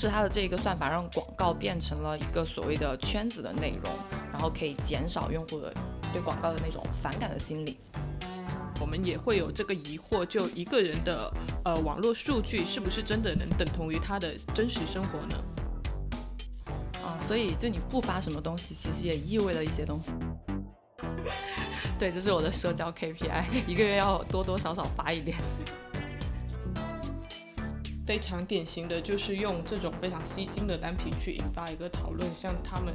时它的这个算法让广告变成了一个所谓的圈子的内容，然后可以减少用户的对广告的那种反感的心理。我们也会有这个疑惑，就一个人的呃网络数据是不是真的能等同于他的真实生活呢？啊，所以就你不发什么东西，其实也意味了一些东西。对，这是我的社交 KPI，一个月要多多少少发一点。非常典型的就是用这种非常吸睛的单品去引发一个讨论，像他们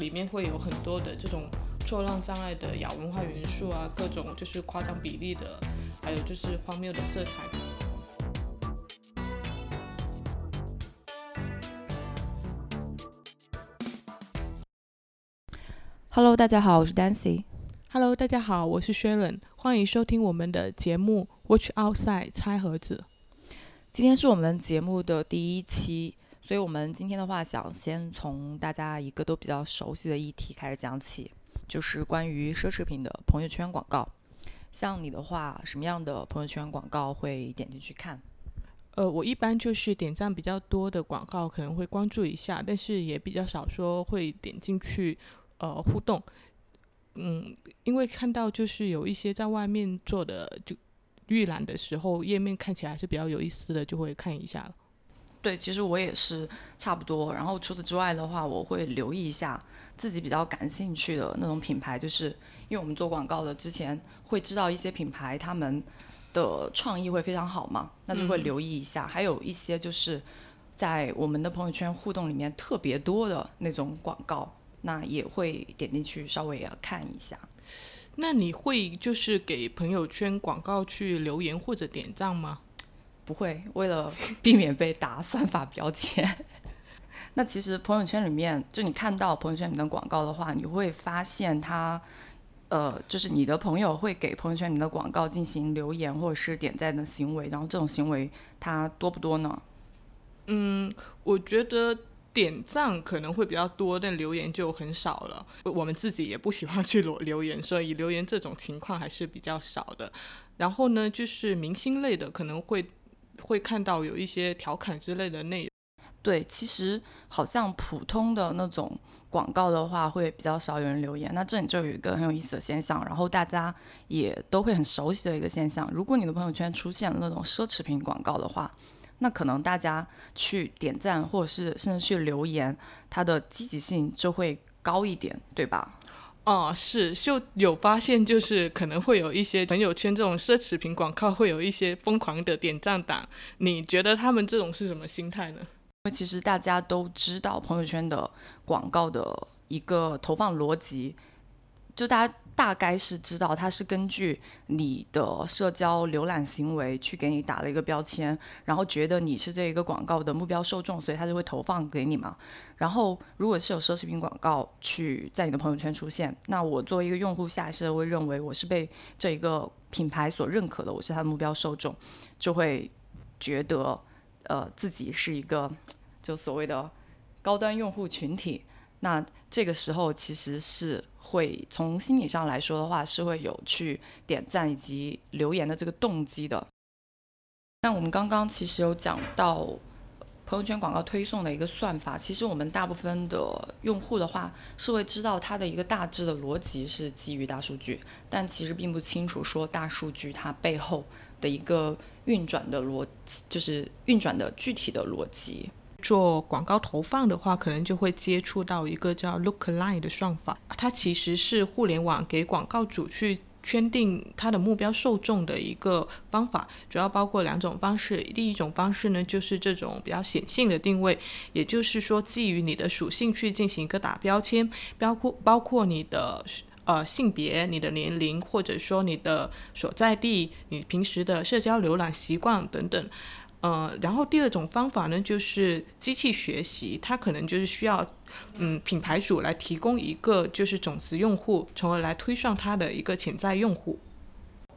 里面会有很多的这种错乱障碍的亚文化元素啊，各种就是夸张比例的，还有就是荒谬的色彩。Hello，大家好，我是 Dancy。Hello，大家好，我是 Sharon，欢迎收听我们的节目 Watch Outside 拆盒子。今天是我们节目的第一期，所以我们今天的话，想先从大家一个都比较熟悉的议题开始讲起，就是关于奢侈品的朋友圈广告。像你的话，什么样的朋友圈广告会点进去看？呃，我一般就是点赞比较多的广告可能会关注一下，但是也比较少说会点进去呃互动。嗯，因为看到就是有一些在外面做的就。预览的时候，页面看起来还是比较有意思的，就会看一下了。对，其实我也是差不多。然后除此之外的话，我会留意一下自己比较感兴趣的那种品牌，就是因为我们做广告的之前会知道一些品牌他们的创意会非常好嘛，那就会留意一下。还有一些就是在我们的朋友圈互动里面特别多的那种广告，那也会点进去稍微要看一下。那你会就是给朋友圈广告去留言或者点赞吗？不会，为了避免被打算法标签。那其实朋友圈里面，就你看到朋友圈里面的广告的话，你会发现它，呃，就是你的朋友会给朋友圈里面的广告进行留言或者是点赞的行为，然后这种行为它多不多呢？嗯，我觉得。点赞可能会比较多，但留言就很少了。我们自己也不喜欢去留留言，所以留言这种情况还是比较少的。然后呢，就是明星类的可能会会看到有一些调侃之类的内容。对，其实好像普通的那种广告的话，会比较少有人留言。那这里就有一个很有意思的现象，然后大家也都会很熟悉的一个现象：如果你的朋友圈出现了那种奢侈品广告的话。那可能大家去点赞，或者是甚至去留言，它的积极性就会高一点，对吧？哦，是，就有发现，就是可能会有一些朋友圈这种奢侈品广告，会有一些疯狂的点赞党。你觉得他们这种是什么心态呢？因为其实大家都知道朋友圈的广告的一个投放逻辑，就大家。大概是知道它是根据你的社交浏览行为去给你打了一个标签，然后觉得你是这一个广告的目标受众，所以他就会投放给你嘛。然后如果是有奢侈品广告去在你的朋友圈出现，那我作为一个用户下意识会认为我是被这一个品牌所认可的，我是他的目标受众，就会觉得呃自己是一个就所谓的高端用户群体。那这个时候其实是会从心理上来说的话，是会有去点赞以及留言的这个动机的。那我们刚刚其实有讲到朋友圈广告推送的一个算法，其实我们大部分的用户的话是会知道它的一个大致的逻辑是基于大数据，但其实并不清楚说大数据它背后的一个运转的逻，就是运转的具体的逻辑。做广告投放的话，可能就会接触到一个叫 Lookalike 的算法，它其实是互联网给广告主去圈定它的目标受众的一个方法，主要包括两种方式。第一种方式呢，就是这种比较显性的定位，也就是说基于你的属性去进行一个打标签，包括包括你的呃性别、你的年龄，或者说你的所在地、你平时的社交浏览习惯等等。呃，然后第二种方法呢，就是机器学习，它可能就是需要，嗯，品牌主来提供一个就是种子用户，从而来推算它的一个潜在用户。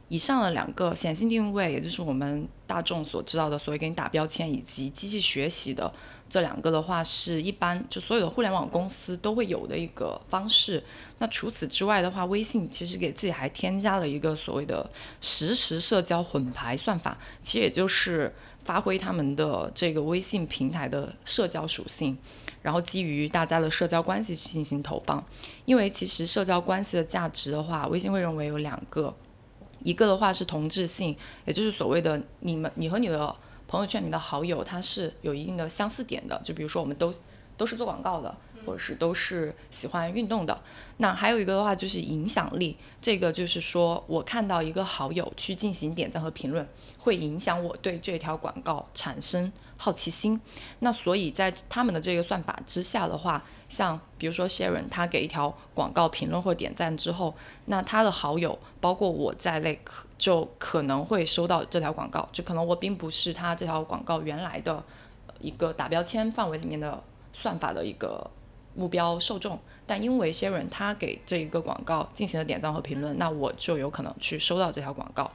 以上的两个显性定位，也就是我们大众所知道的所谓给你打标签以及机器学习的这两个的话，是一般就所有的互联网公司都会有的一个方式。那除此之外的话，微信其实给自己还添加了一个所谓的实时社交混排算法，其实也就是发挥他们的这个微信平台的社交属性，然后基于大家的社交关系去进行投放。因为其实社交关系的价值的话，微信会认为有两个。一个的话是同质性，也就是所谓的你们你和你的朋友圈里的好友，它是有一定的相似点的。就比如说我们都都是做广告的，或者是都是喜欢运动的。那还有一个的话就是影响力，这个就是说我看到一个好友去进行点赞和评论，会影响我对这条广告产生好奇心。那所以在他们的这个算法之下的话。像比如说 Sharon，他给一条广告评论或点赞之后，那他的好友包括我在内，可就可能会收到这条广告。就可能我并不是他这条广告原来的一个打标签范围里面的算法的一个目标受众，但因为 Sharon 他给这一个广告进行了点赞和评论，那我就有可能去收到这条广告。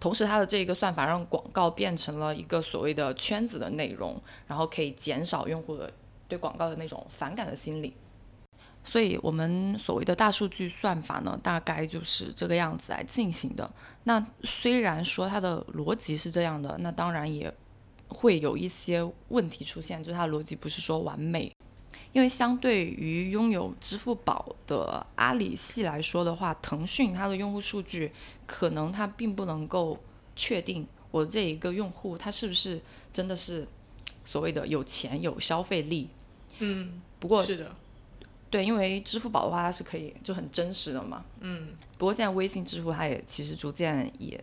同时，它的这一个算法让广告变成了一个所谓的圈子的内容，然后可以减少用户的。对广告的那种反感的心理，所以我们所谓的大数据算法呢，大概就是这个样子来进行的。那虽然说它的逻辑是这样的，那当然也会有一些问题出现，就是它的逻辑不是说完美。因为相对于拥有支付宝的阿里系来说的话，腾讯它的用户数据可能它并不能够确定我这一个用户他是不是真的是所谓的有钱有消费力。嗯，不过是的，对，因为支付宝的话，它是可以就很真实的嘛。嗯，不过现在微信支付它也其实逐渐也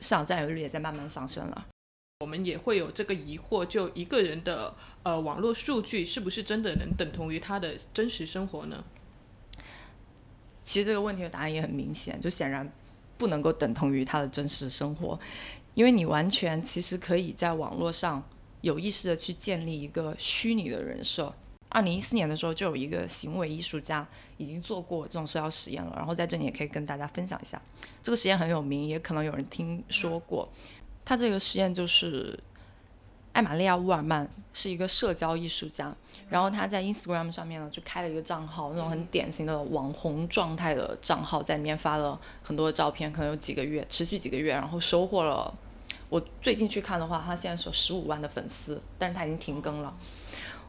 市场占有率也在慢慢上升了。我们也会有这个疑惑，就一个人的呃网络数据是不是真的能等同于他的真实生活呢？其实这个问题的答案也很明显，就显然不能够等同于他的真实生活，因为你完全其实可以在网络上。有意识的去建立一个虚拟的人设。二零一四年的时候，就有一个行为艺术家已经做过这种社交实验了。然后在这里也可以跟大家分享一下，这个实验很有名，也可能有人听说过。他这个实验就是艾玛利亚·乌尔曼是一个社交艺术家，然后他在 Instagram 上面呢就开了一个账号，那种很典型的网红状态的账号，在里面发了很多的照片，可能有几个月，持续几个月，然后收获了。我最近去看的话，他现在是有十五万的粉丝，但是他已经停更了。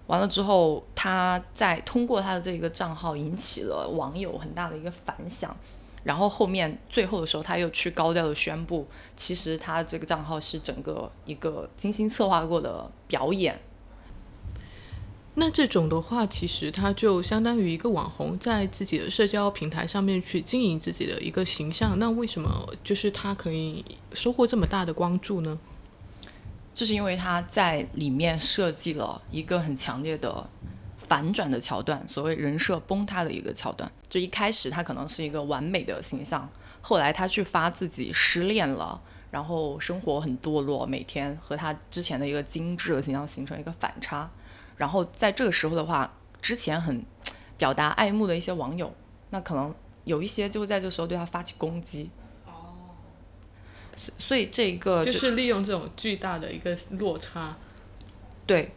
完了之后，他在通过他的这个账号引起了网友很大的一个反响，然后后面最后的时候，他又去高调的宣布，其实他这个账号是整个一个精心策划过的表演。那这种的话，其实它就相当于一个网红在自己的社交平台上面去经营自己的一个形象。那为什么就是他可以收获这么大的关注呢？就是因为他在里面设计了一个很强烈的反转的桥段，所谓人设崩塌的一个桥段。就一开始他可能是一个完美的形象，后来他去发自己失恋了，然后生活很堕落，每天和他之前的一个精致的形象形成一个反差。然后在这个时候的话，之前很表达爱慕的一些网友，那可能有一些就会在这时候对他发起攻击。哦，所所以这个就是利用这种巨大的一个落差，对，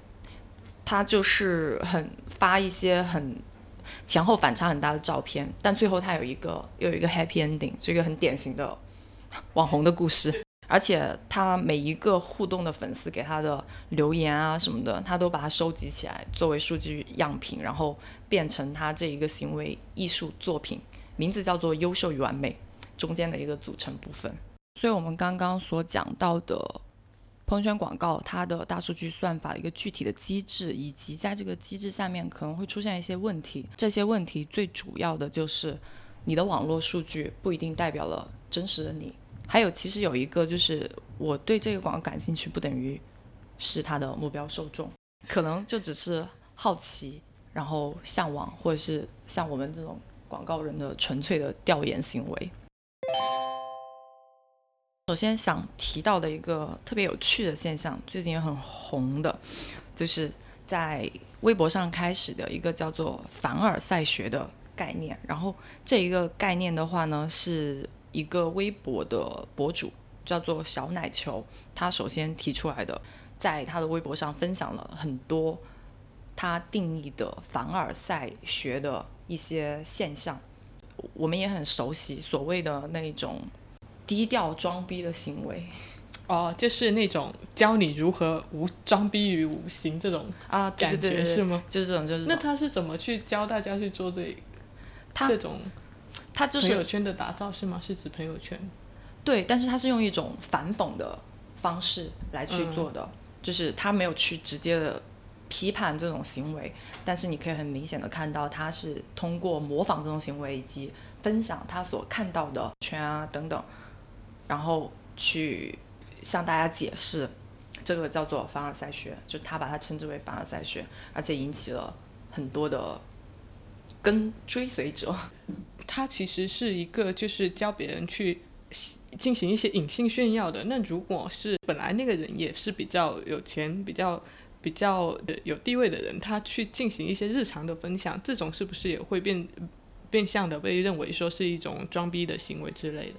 他就是很发一些很前后反差很大的照片，但最后他有一个又有一个 happy ending，是一个很典型的网红的故事。而且他每一个互动的粉丝给他的留言啊什么的，他都把它收集起来作为数据样品，然后变成他这一个行为艺术作品，名字叫做“优秀与完美”中间的一个组成部分。所以，我们刚刚所讲到的朋友圈广告，它的大数据算法的一个具体的机制，以及在这个机制下面可能会出现一些问题。这些问题最主要的就是你的网络数据不一定代表了真实的你。还有，其实有一个就是我对这个广告感兴趣，不等于是它的目标受众，可能就只是好奇，然后向往，或者是像我们这种广告人的纯粹的调研行为。首先想提到的一个特别有趣的现象，最近也很红的，就是在微博上开始的一个叫做凡尔赛学的概念。然后这一个概念的话呢，是。一个微博的博主叫做小奶球，他首先提出来的，在他的微博上分享了很多他定义的凡尔赛学的一些现象。我们也很熟悉所谓的那种低调装逼的行为哦，就是那种教你如何无装逼于无形这种啊，对对对，是吗？就是这种，就是那他是怎么去教大家去做这他这种他就是朋友圈的打造是吗？是指朋友圈？对，但是他是用一种反讽的方式来去做的，就是他没有去直接的批判这种行为，但是你可以很明显的看到他是通过模仿这种行为以及分享他所看到的圈啊等等，然后去向大家解释这个叫做凡尔赛学，就他把它称之为凡尔赛学，而且引起了很多的跟追随者。他其实是一个就是教别人去进行一些隐性炫耀的。那如果是本来那个人也是比较有钱、比较比较有地位的人，他去进行一些日常的分享，这种是不是也会变变相的被认为说是一种装逼的行为之类的？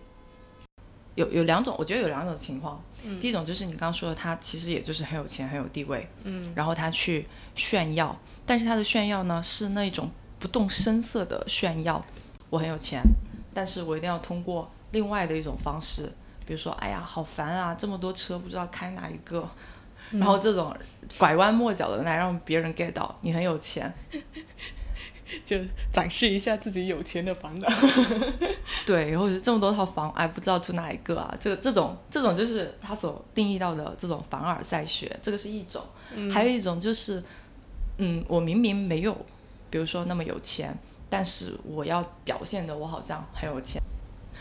有有两种，我觉得有两种情况。第一种就是你刚刚说的，他其实也就是很有钱、很有地位，嗯，然后他去炫耀，但是他的炫耀呢是那种不动声色的炫耀。我很有钱，但是我一定要通过另外的一种方式，比如说，哎呀，好烦啊，这么多车不知道开哪一个，然后这种拐弯抹角的来让别人 get 到你很有钱，就展示一下自己有钱的烦恼。对，然后就这么多套房，哎，不知道住哪一个啊？这个这种这种就是他所定义到的这种凡尔赛学，这个是一种，还有一种就是，嗯，我明明没有，比如说那么有钱。但是我要表现的我好像很有钱，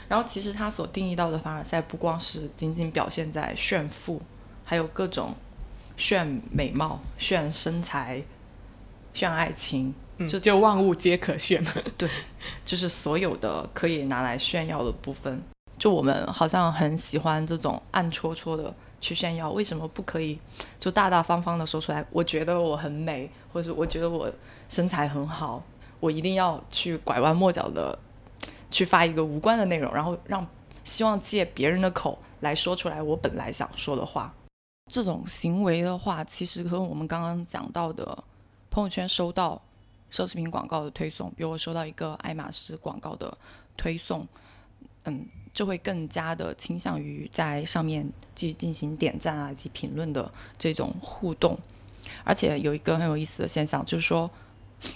然后其实他所定义到的凡尔赛不光是仅仅表现在炫富，还有各种炫美貌、炫身材、炫爱情，就就万物皆可炫。对，就是所有的可以拿来炫耀的部分，就我们好像很喜欢这种暗戳戳的去炫耀，为什么不可以就大大方方的说出来？我觉得我很美，或者我觉得我身材很好。我一定要去拐弯抹角的去发一个无关的内容，然后让希望借别人的口来说出来我本来想说的话。这种行为的话，其实和我们刚刚讲到的朋友圈收到奢侈品广告的推送，比如我收到一个爱马仕广告的推送，嗯，就会更加的倾向于在上面继续进行点赞啊以及评论的这种互动。而且有一个很有意思的现象，就是说。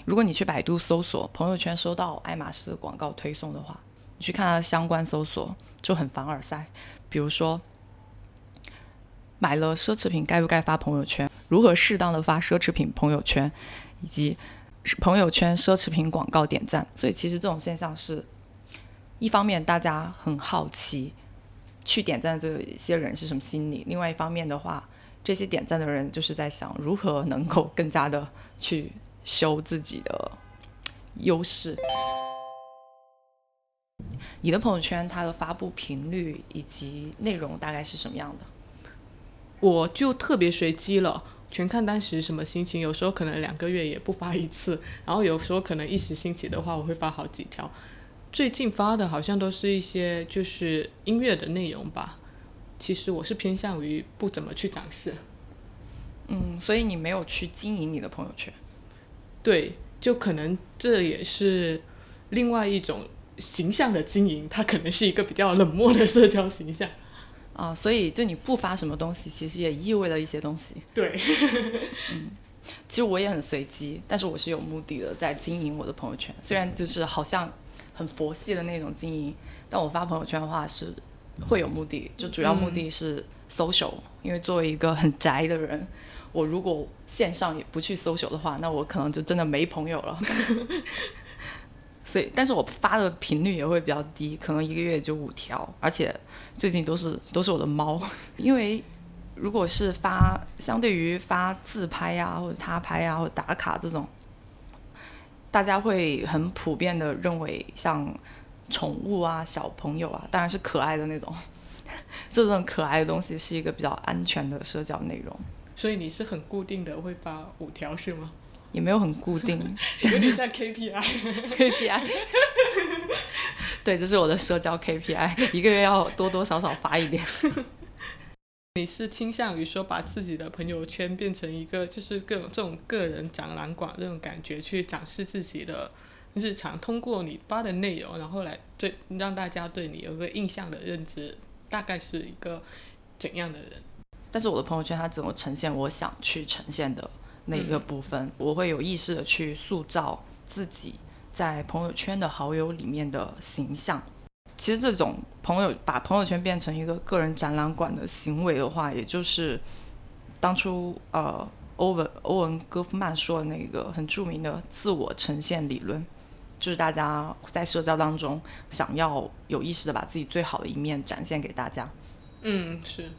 如果你去百度搜索朋友圈收到爱马仕广告推送的话，你去看它的相关搜索就很凡尔赛。比如说，买了奢侈品该不该发朋友圈？如何适当的发奢侈品朋友圈？以及朋友圈奢侈品广告点赞。所以其实这种现象是一方面大家很好奇去点赞这些人是什么心理，另外一方面的话，这些点赞的人就是在想如何能够更加的去。修自己的优势。你的朋友圈它的发布频率以及内容大概是什么样的？我就特别随机了，全看当时什么心情。有时候可能两个月也不发一次，然后有时候可能一时兴起的话，我会发好几条。最近发的好像都是一些就是音乐的内容吧。其实我是偏向于不怎么去展示。嗯，所以你没有去经营你的朋友圈。对，就可能这也是另外一种形象的经营，它可能是一个比较冷漠的社交形象啊。所以，就你不发什么东西，其实也意味了一些东西。对，嗯，其实我也很随机，但是我是有目的的在经营我的朋友圈。虽然就是好像很佛系的那种经营，但我发朋友圈的话是会有目的，就主要目的是 social，因为作为一个很宅的人。我如果线上也不去搜索的话，那我可能就真的没朋友了。所以，但是我发的频率也会比较低，可能一个月就五条，而且最近都是都是我的猫。因为如果是发相对于发自拍呀，或者他拍呀，或者打卡这种，大家会很普遍的认为像宠物啊、小朋友啊，当然是可爱的那种，这种可爱的东西是一个比较安全的社交内容。所以你是很固定的会发五条是吗？也没有很固定，有点像 KPI。KPI。对，这是我的社交 KPI，一个月要多多少少发一点。你是倾向于说把自己的朋友圈变成一个就是各种这种个人展览馆这种感觉，去展示自己的日常，通过你发的内容，然后来对让大家对你有个印象的认知，大概是一个怎样的人？但是我的朋友圈它只能呈现我想去呈现的那一个部分，我会有意识的去塑造自己在朋友圈的好友里面的形象。其实这种朋友把朋友圈变成一个个人展览馆的行为的话，也就是当初呃欧文欧文戈夫曼说的那个很著名的自我呈现理论，就是大家在社交当中想要有意识的把自己最好的一面展现给大家。嗯，是。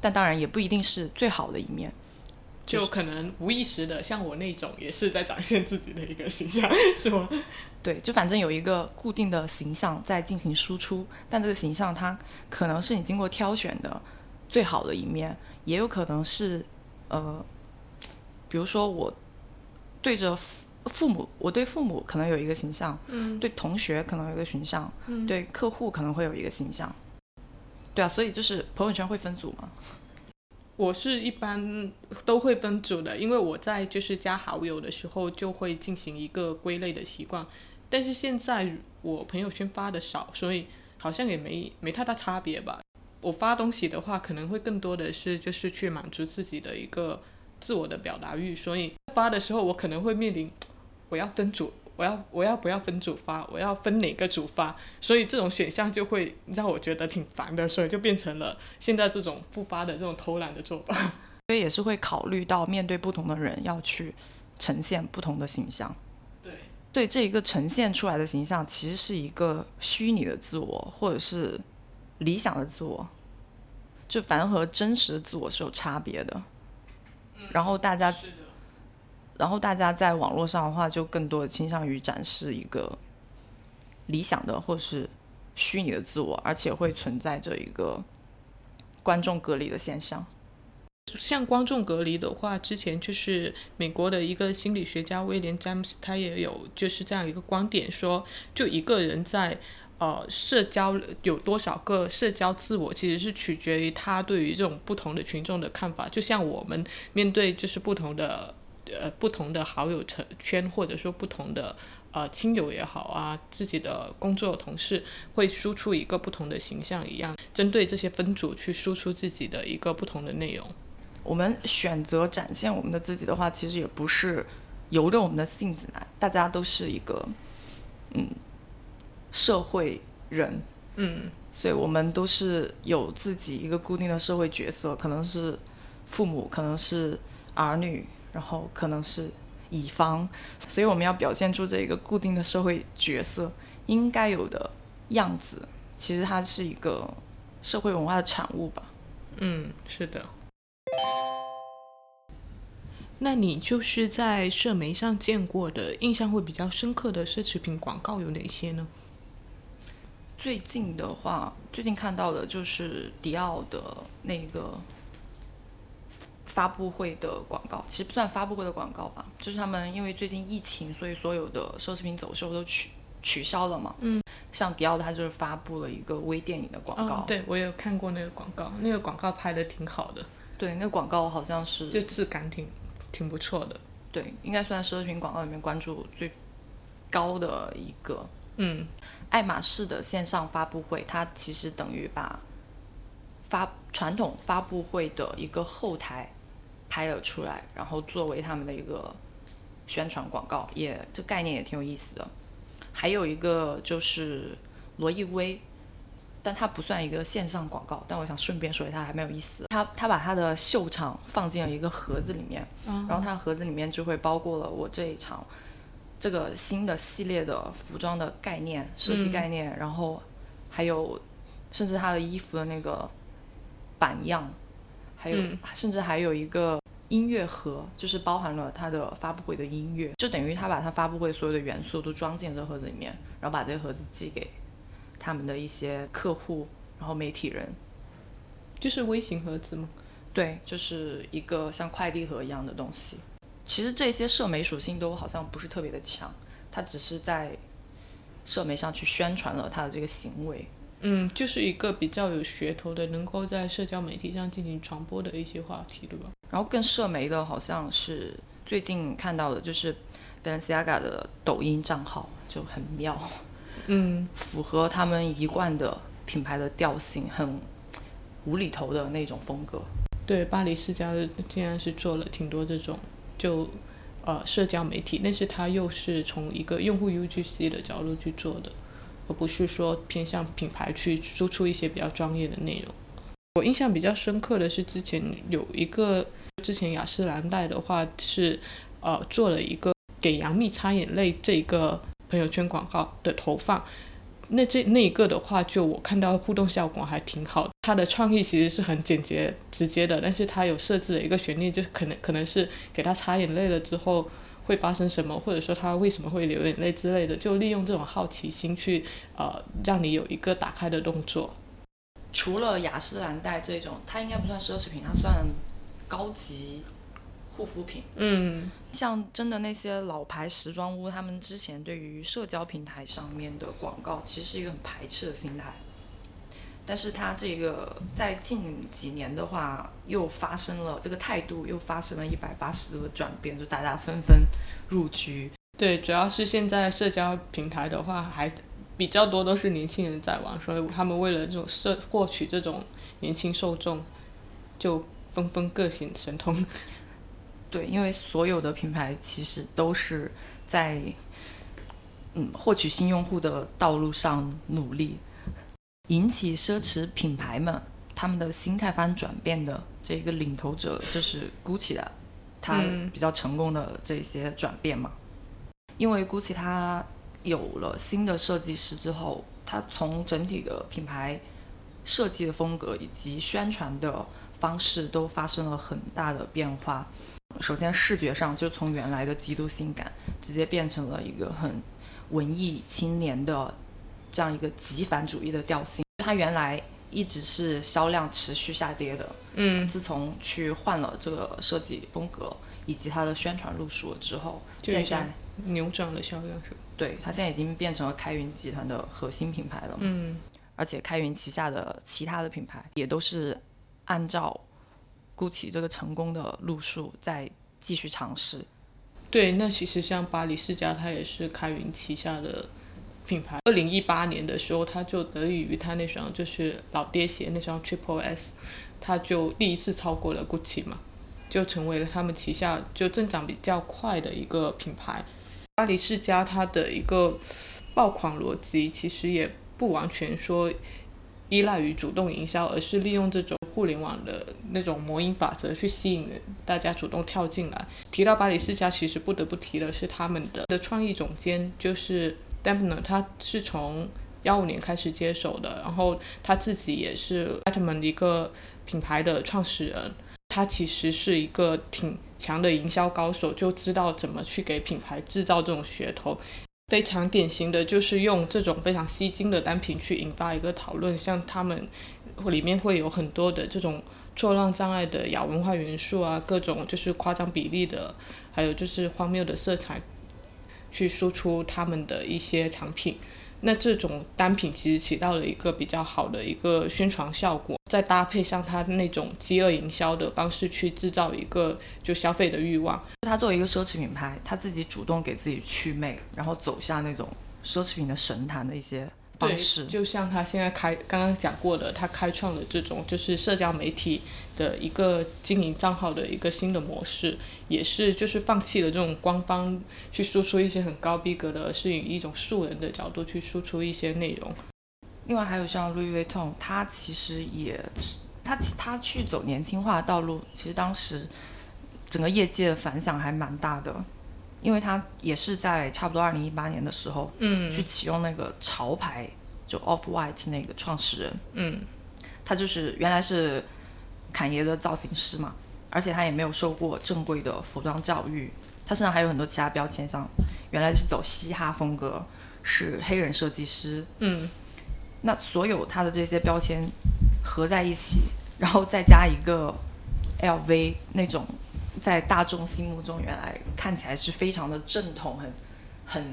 但当然也不一定是最好的一面，就可能无意识的，像我那种也是在展现自己的一个形象，是吗？对，就反正有一个固定的形象在进行输出，但这个形象它可能是你经过挑选的最好的一面，也有可能是呃，比如说我对着父父母，我对父母可能有一个形象，嗯，对同学可能有一个形象，嗯，对客户可能会有一个形象。对啊，所以就是朋友圈会分组吗？我是一般都会分组的，因为我在就是加好友的时候就会进行一个归类的习惯。但是现在我朋友圈发的少，所以好像也没没太大差别吧。我发东西的话，可能会更多的是就是去满足自己的一个自我的表达欲，所以发的时候我可能会面临我要分组。我要我要不要分组发？我要分哪个组发？所以这种选项就会让我觉得挺烦的，所以就变成了现在这种不发的这种偷懒的做法。所以也是会考虑到面对不同的人要去呈现不同的形象。对，对这一个呈现出来的形象其实是一个虚拟的自我，或者是理想的自我，就反正和真实的自我是有差别的。然后大家。然后大家在网络上的话，就更多的倾向于展示一个理想的或是虚拟的自我，而且会存在着一个观众隔离的现象。像观众隔离的话，之前就是美国的一个心理学家威廉詹姆斯，他也有就是这样一个观点，说就一个人在呃社交有多少个社交自我，其实是取决于他对于这种不同的群众的看法。就像我们面对就是不同的。呃，不同的好友圈圈，或者说不同的呃亲友也好啊，自己的工作同事会输出一个不同的形象一样，针对这些分组去输出自己的一个不同的内容。我们选择展现我们的自己的话，其实也不是由着我们的性子来，大家都是一个嗯社会人，嗯，所以我们都是有自己一个固定的社会角色，可能是父母，可能是儿女。然后可能是乙方，所以我们要表现出这个固定的社会角色应该有的样子。其实它是一个社会文化的产物吧。嗯，是的。那你就是在社媒上见过的印象会比较深刻的奢侈品广告有哪些呢？最近的话，最近看到的就是迪奥的那个。发布会的广告其实不算发布会的广告吧，就是他们因为最近疫情，所以所有的奢侈品走秀都取取消了嘛。嗯，像迪奥，他就是发布了一个微电影的广告。对，我有看过那个广告，那个广告拍的挺好的。对，那个广告好像是就质感挺挺不错的。对，应该算奢侈品广告里面关注最高的一个。嗯，爱马仕的线上发布会，它其实等于把发传统发布会的一个后台。拍了出来，然后作为他们的一个宣传广告，也这概念也挺有意思的。还有一个就是罗意威，但它不算一个线上广告，但我想顺便说一下，还蛮有意思。他他把他的秀场放进了一个盒子里面，然后他盒子里面就会包括了我这一场这个新的系列的服装的概念、设计概念，然后还有甚至他的衣服的那个版样。还有，甚至还有一个音乐盒，就是包含了他的发布会的音乐，就等于他把他发布会所有的元素都装进这盒子里面，然后把这个盒子寄给他们的一些客户，然后媒体人，就是微型盒子吗？对，就是一个像快递盒一样的东西。其实这些社媒属性都好像不是特别的强，它只是在社媒上去宣传了他的这个行为。嗯，就是一个比较有噱头的，能够在社交媒体上进行传播的一些话题，对吧？然后更社媒的，好像是最近看到的，就是 Balenciaga 的抖音账号就很妙，嗯，符合他们一贯的品牌的调性，很无厘头的那种风格。对，巴黎世家的竟然是做了挺多这种就呃社交媒体，但是它又是从一个用户 UGC 的角度去做的，而不是说偏向品牌去输出一些比较专业的内容。我印象比较深刻的是之前有一个，之前雅诗兰黛的话是呃做了一个给杨幂擦眼泪这个朋友圈广告的投放。那这那一个的话，就我看到互动效果还挺好的。它的创意其实是很简洁直接的，但是它有设置了一个悬念，就是可能可能是给他擦眼泪了之后会发生什么，或者说他为什么会流眼泪之类的，就利用这种好奇心去呃让你有一个打开的动作。除了雅诗兰黛这种，它应该不算奢侈品，它算高级护肤品。嗯，像真的那些老牌时装屋，他们之前对于社交平台上面的广告，其实是一个很排斥的心态。但是它这个在近几年的话，又发生了这个态度又发生了一百八十度的转变，就大家纷纷入局。对，主要是现在社交平台的话，还比较多都是年轻人在玩，所以他们为了这种社获取这种年轻受众，就纷纷各显神通。对，因为所有的品牌其实都是在嗯获取新用户的道路上努力。引起奢侈品牌们他们的心态发生转变的这个领头者就是 GUCCI 的，它比较成功的这些转变嘛。因为 GUCCI 它有了新的设计师之后，它从整体的品牌设计的风格以及宣传的方式都发生了很大的变化。首先视觉上就从原来的极度性感，直接变成了一个很文艺青年的。这样一个极繁主义的调性，它原来一直是销量持续下跌的。嗯，自从去换了这个设计风格以及它的宣传路数之后，现在扭转了销量是对，它现在已经变成了开云集团的核心品牌了。嗯，而且开云旗下的其他的品牌也都是按照 GUCCI 这个成功的路数在继续尝试。对，那其实像巴黎世家，它也是开云旗下的。品牌二零一八年的时候，他就得益于他那双就是老爹鞋那双 Triple S，他就第一次超过了 GUCCI 嘛，就成为了他们旗下就增长比较快的一个品牌。巴黎世家它的一个爆款逻辑其实也不完全说依赖于主动营销，而是利用这种互联网的那种魔音法则去吸引大家主动跳进来。提到巴黎世家，其实不得不提的是他们的的创意总监就是。Dempner 他是从幺五年开始接手的，然后他自己也是 Atman 一个品牌的创始人。他其实是一个挺强的营销高手，就知道怎么去给品牌制造这种噱头。非常典型的就是用这种非常吸睛的单品去引发一个讨论，像他们里面会有很多的这种错乱障碍的亚文化元素啊，各种就是夸张比例的，还有就是荒谬的色彩。去输出他们的一些产品，那这种单品其实起到了一个比较好的一个宣传效果，再搭配上它那种饥饿营销的方式去制造一个就消费的欲望。它作为一个奢侈品牌，它自己主动给自己祛魅，然后走下那种奢侈品的神坛的一些。对，就像他现在开刚刚讲过的，他开创了这种就是社交媒体的一个经营账号的一个新的模式，也是就是放弃了这种官方去输出一些很高逼格的，是以一种素人的角度去输出一些内容。另外还有像 Louis Vuitton，他其实也是他他去走年轻化道路，其实当时整个业界反响还蛮大的。因为他也是在差不多二零一八年的时候，嗯，去启用那个潮牌，就 Off White 那个创始人，嗯，他就是原来是侃爷的造型师嘛，而且他也没有受过正规的服装教育，他身上还有很多其他标签，像原来是走嘻哈风格，是黑人设计师，嗯，那所有他的这些标签合在一起，然后再加一个 LV 那种。在大众心目中，原来看起来是非常的正统、很很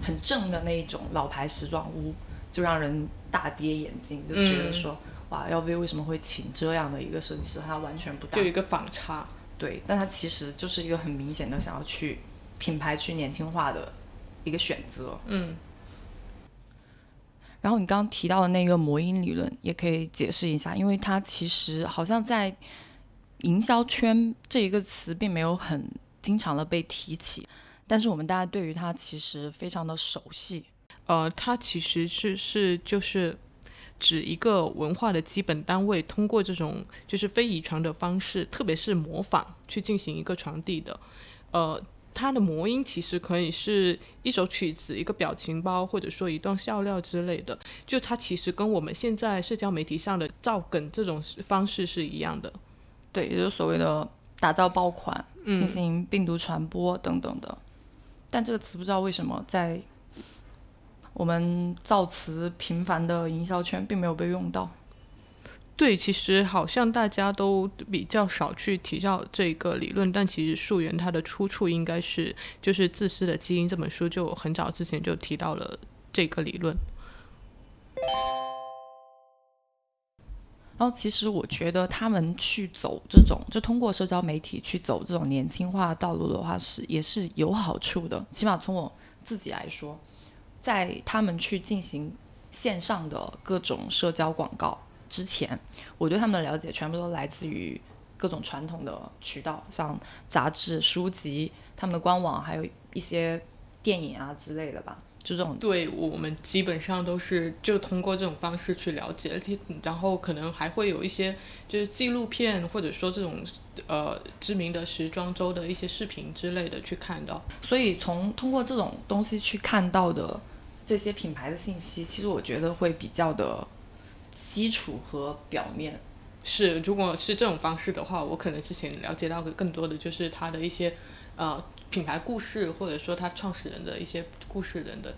很正的那一种老牌时装屋，就让人大跌眼镜，就觉得说，哇，LV 为什么会请这样的一个设计师？他完全不搭，就一个反差。对，但他其实就是一个很明显的想要去品牌去年轻化的一个选择。嗯。然后你刚刚提到的那个魔音理论，也可以解释一下，因为它其实好像在营销圈这一个词并没有很经常的被提起，但是我们大家对于它其实非常的熟悉。呃，它其实是是就是指一个文化的基本单位，通过这种就是非遗传的方式，特别是模仿去进行一个传递的，呃。它的魔音其实可以是一首曲子、一个表情包，或者说一段笑料之类的。就它其实跟我们现在社交媒体上的造梗这种方式是一样的。对，也就是所谓的打造爆款、进行病毒传播等等的。但这个词不知道为什么在我们造词频繁的营销圈并没有被用到。对，其实好像大家都比较少去提到这个理论，但其实溯源它的出处应该是就是《自私的基因》这本书，就很早之前就提到了这个理论。然后，其实我觉得他们去走这种，就通过社交媒体去走这种年轻化道路的话，是也是有好处的。起码从我自己来说，在他们去进行线上的各种社交广告。之前我对他们的了解全部都来自于各种传统的渠道，像杂志、书籍、他们的官网，还有一些电影啊之类的吧。就这种，对我们基本上都是就通过这种方式去了解，然后可能还会有一些就是纪录片，或者说这种呃知名的时装周的一些视频之类的去看到。所以从通过这种东西去看到的这些品牌的信息，其实我觉得会比较的。基础和表面是，如果是这种方式的话，我可能之前了解到的更多的就是它的一些呃品牌故事，或者说它创始人的一些故事等等。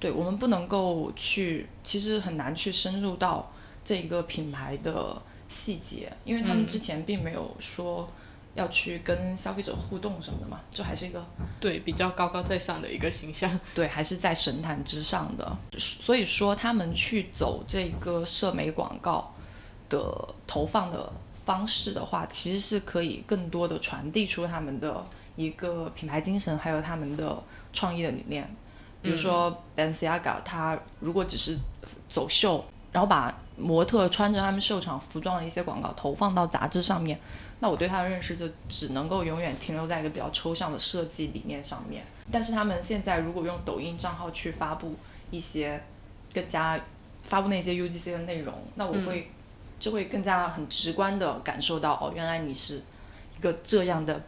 对，我们不能够去，其实很难去深入到这一个品牌的细节，因为他们之前并没有说。要去跟消费者互动什么的嘛，就还是一个对比较高高在上的一个形象，对，还是在神坛之上的。所以说，他们去走这个社媒广告的投放的方式的话，其实是可以更多的传递出他们的一个品牌精神，还有他们的创意的理念。比如说 Balenciaga，他如果只是走秀，然后把模特穿着他们秀场服装的一些广告投放到杂志上面。那我对他的认识就只能够永远停留在一个比较抽象的设计理念上面。但是他们现在如果用抖音账号去发布一些更加发布那些 UGC 的内容，那我会就会更加很直观的感受到哦，原来你是一个这样的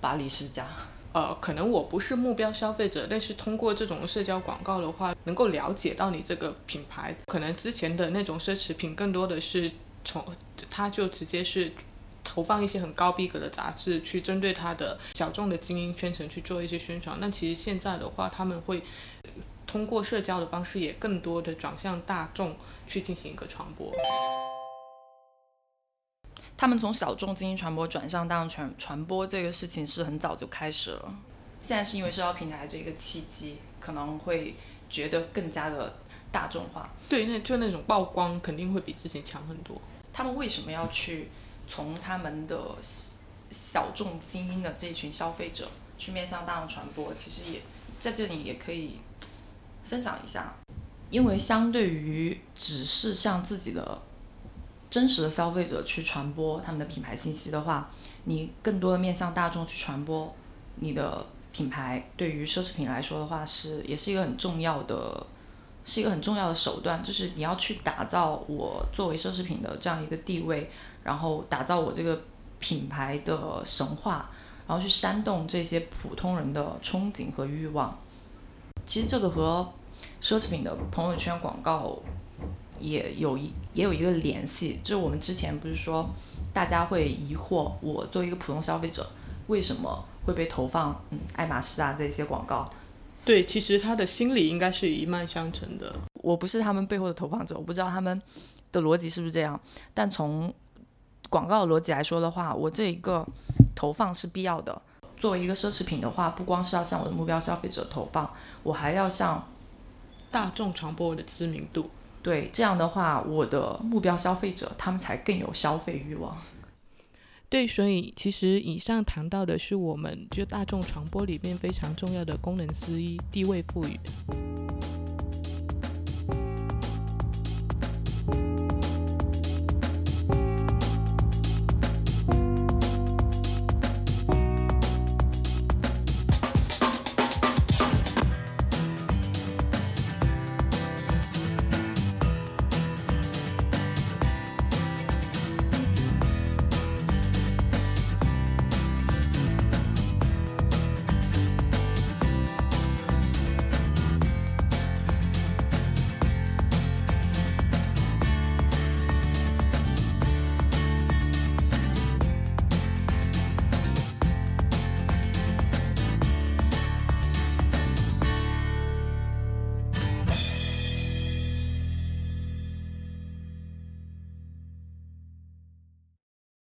巴黎世家。呃，可能我不是目标消费者，但是通过这种社交广告的话，能够了解到你这个品牌。可能之前的那种奢侈品更多的是从它就直接是。投放一些很高逼格的杂志，去针对他的小众的精英圈层去做一些宣传。那其实现在的话，他们会通过社交的方式，也更多的转向大众去进行一个传播。他们从小众精英传播转向大众传传播这个事情是很早就开始了，现在是因为社交平台这个契机，可能会觉得更加的大众化。对，那就那种曝光肯定会比之前强很多。他们为什么要去？从他们的小众精英的这一群消费者去面向大众传播，其实也在这里也可以分享一下，因为相对于只是向自己的真实的消费者去传播他们的品牌信息的话，你更多的面向大众去传播你的品牌，对于奢侈品来说的话，是也是一个很重要的，是一个很重要的手段，就是你要去打造我作为奢侈品的这样一个地位。然后打造我这个品牌的神话，然后去煽动这些普通人的憧憬和欲望。其实这个和奢侈品的朋友圈广告也有一也有一个联系。就是我们之前不是说，大家会疑惑，我作为一个普通消费者，为什么会被投放嗯爱马仕啊这些广告？对，其实他的心理应该是一脉相承的。我不是他们背后的投放者，我不知道他们的逻辑是不是这样，但从广告的逻辑来说的话，我这一个投放是必要的。作为一个奢侈品的话，不光是要向我的目标消费者投放，我还要向大众传播我的知名度。对，这样的话，我的目标消费者他们才更有消费欲望。对，所以其实以上谈到的是我们就大众传播里面非常重要的功能之一——地位赋予。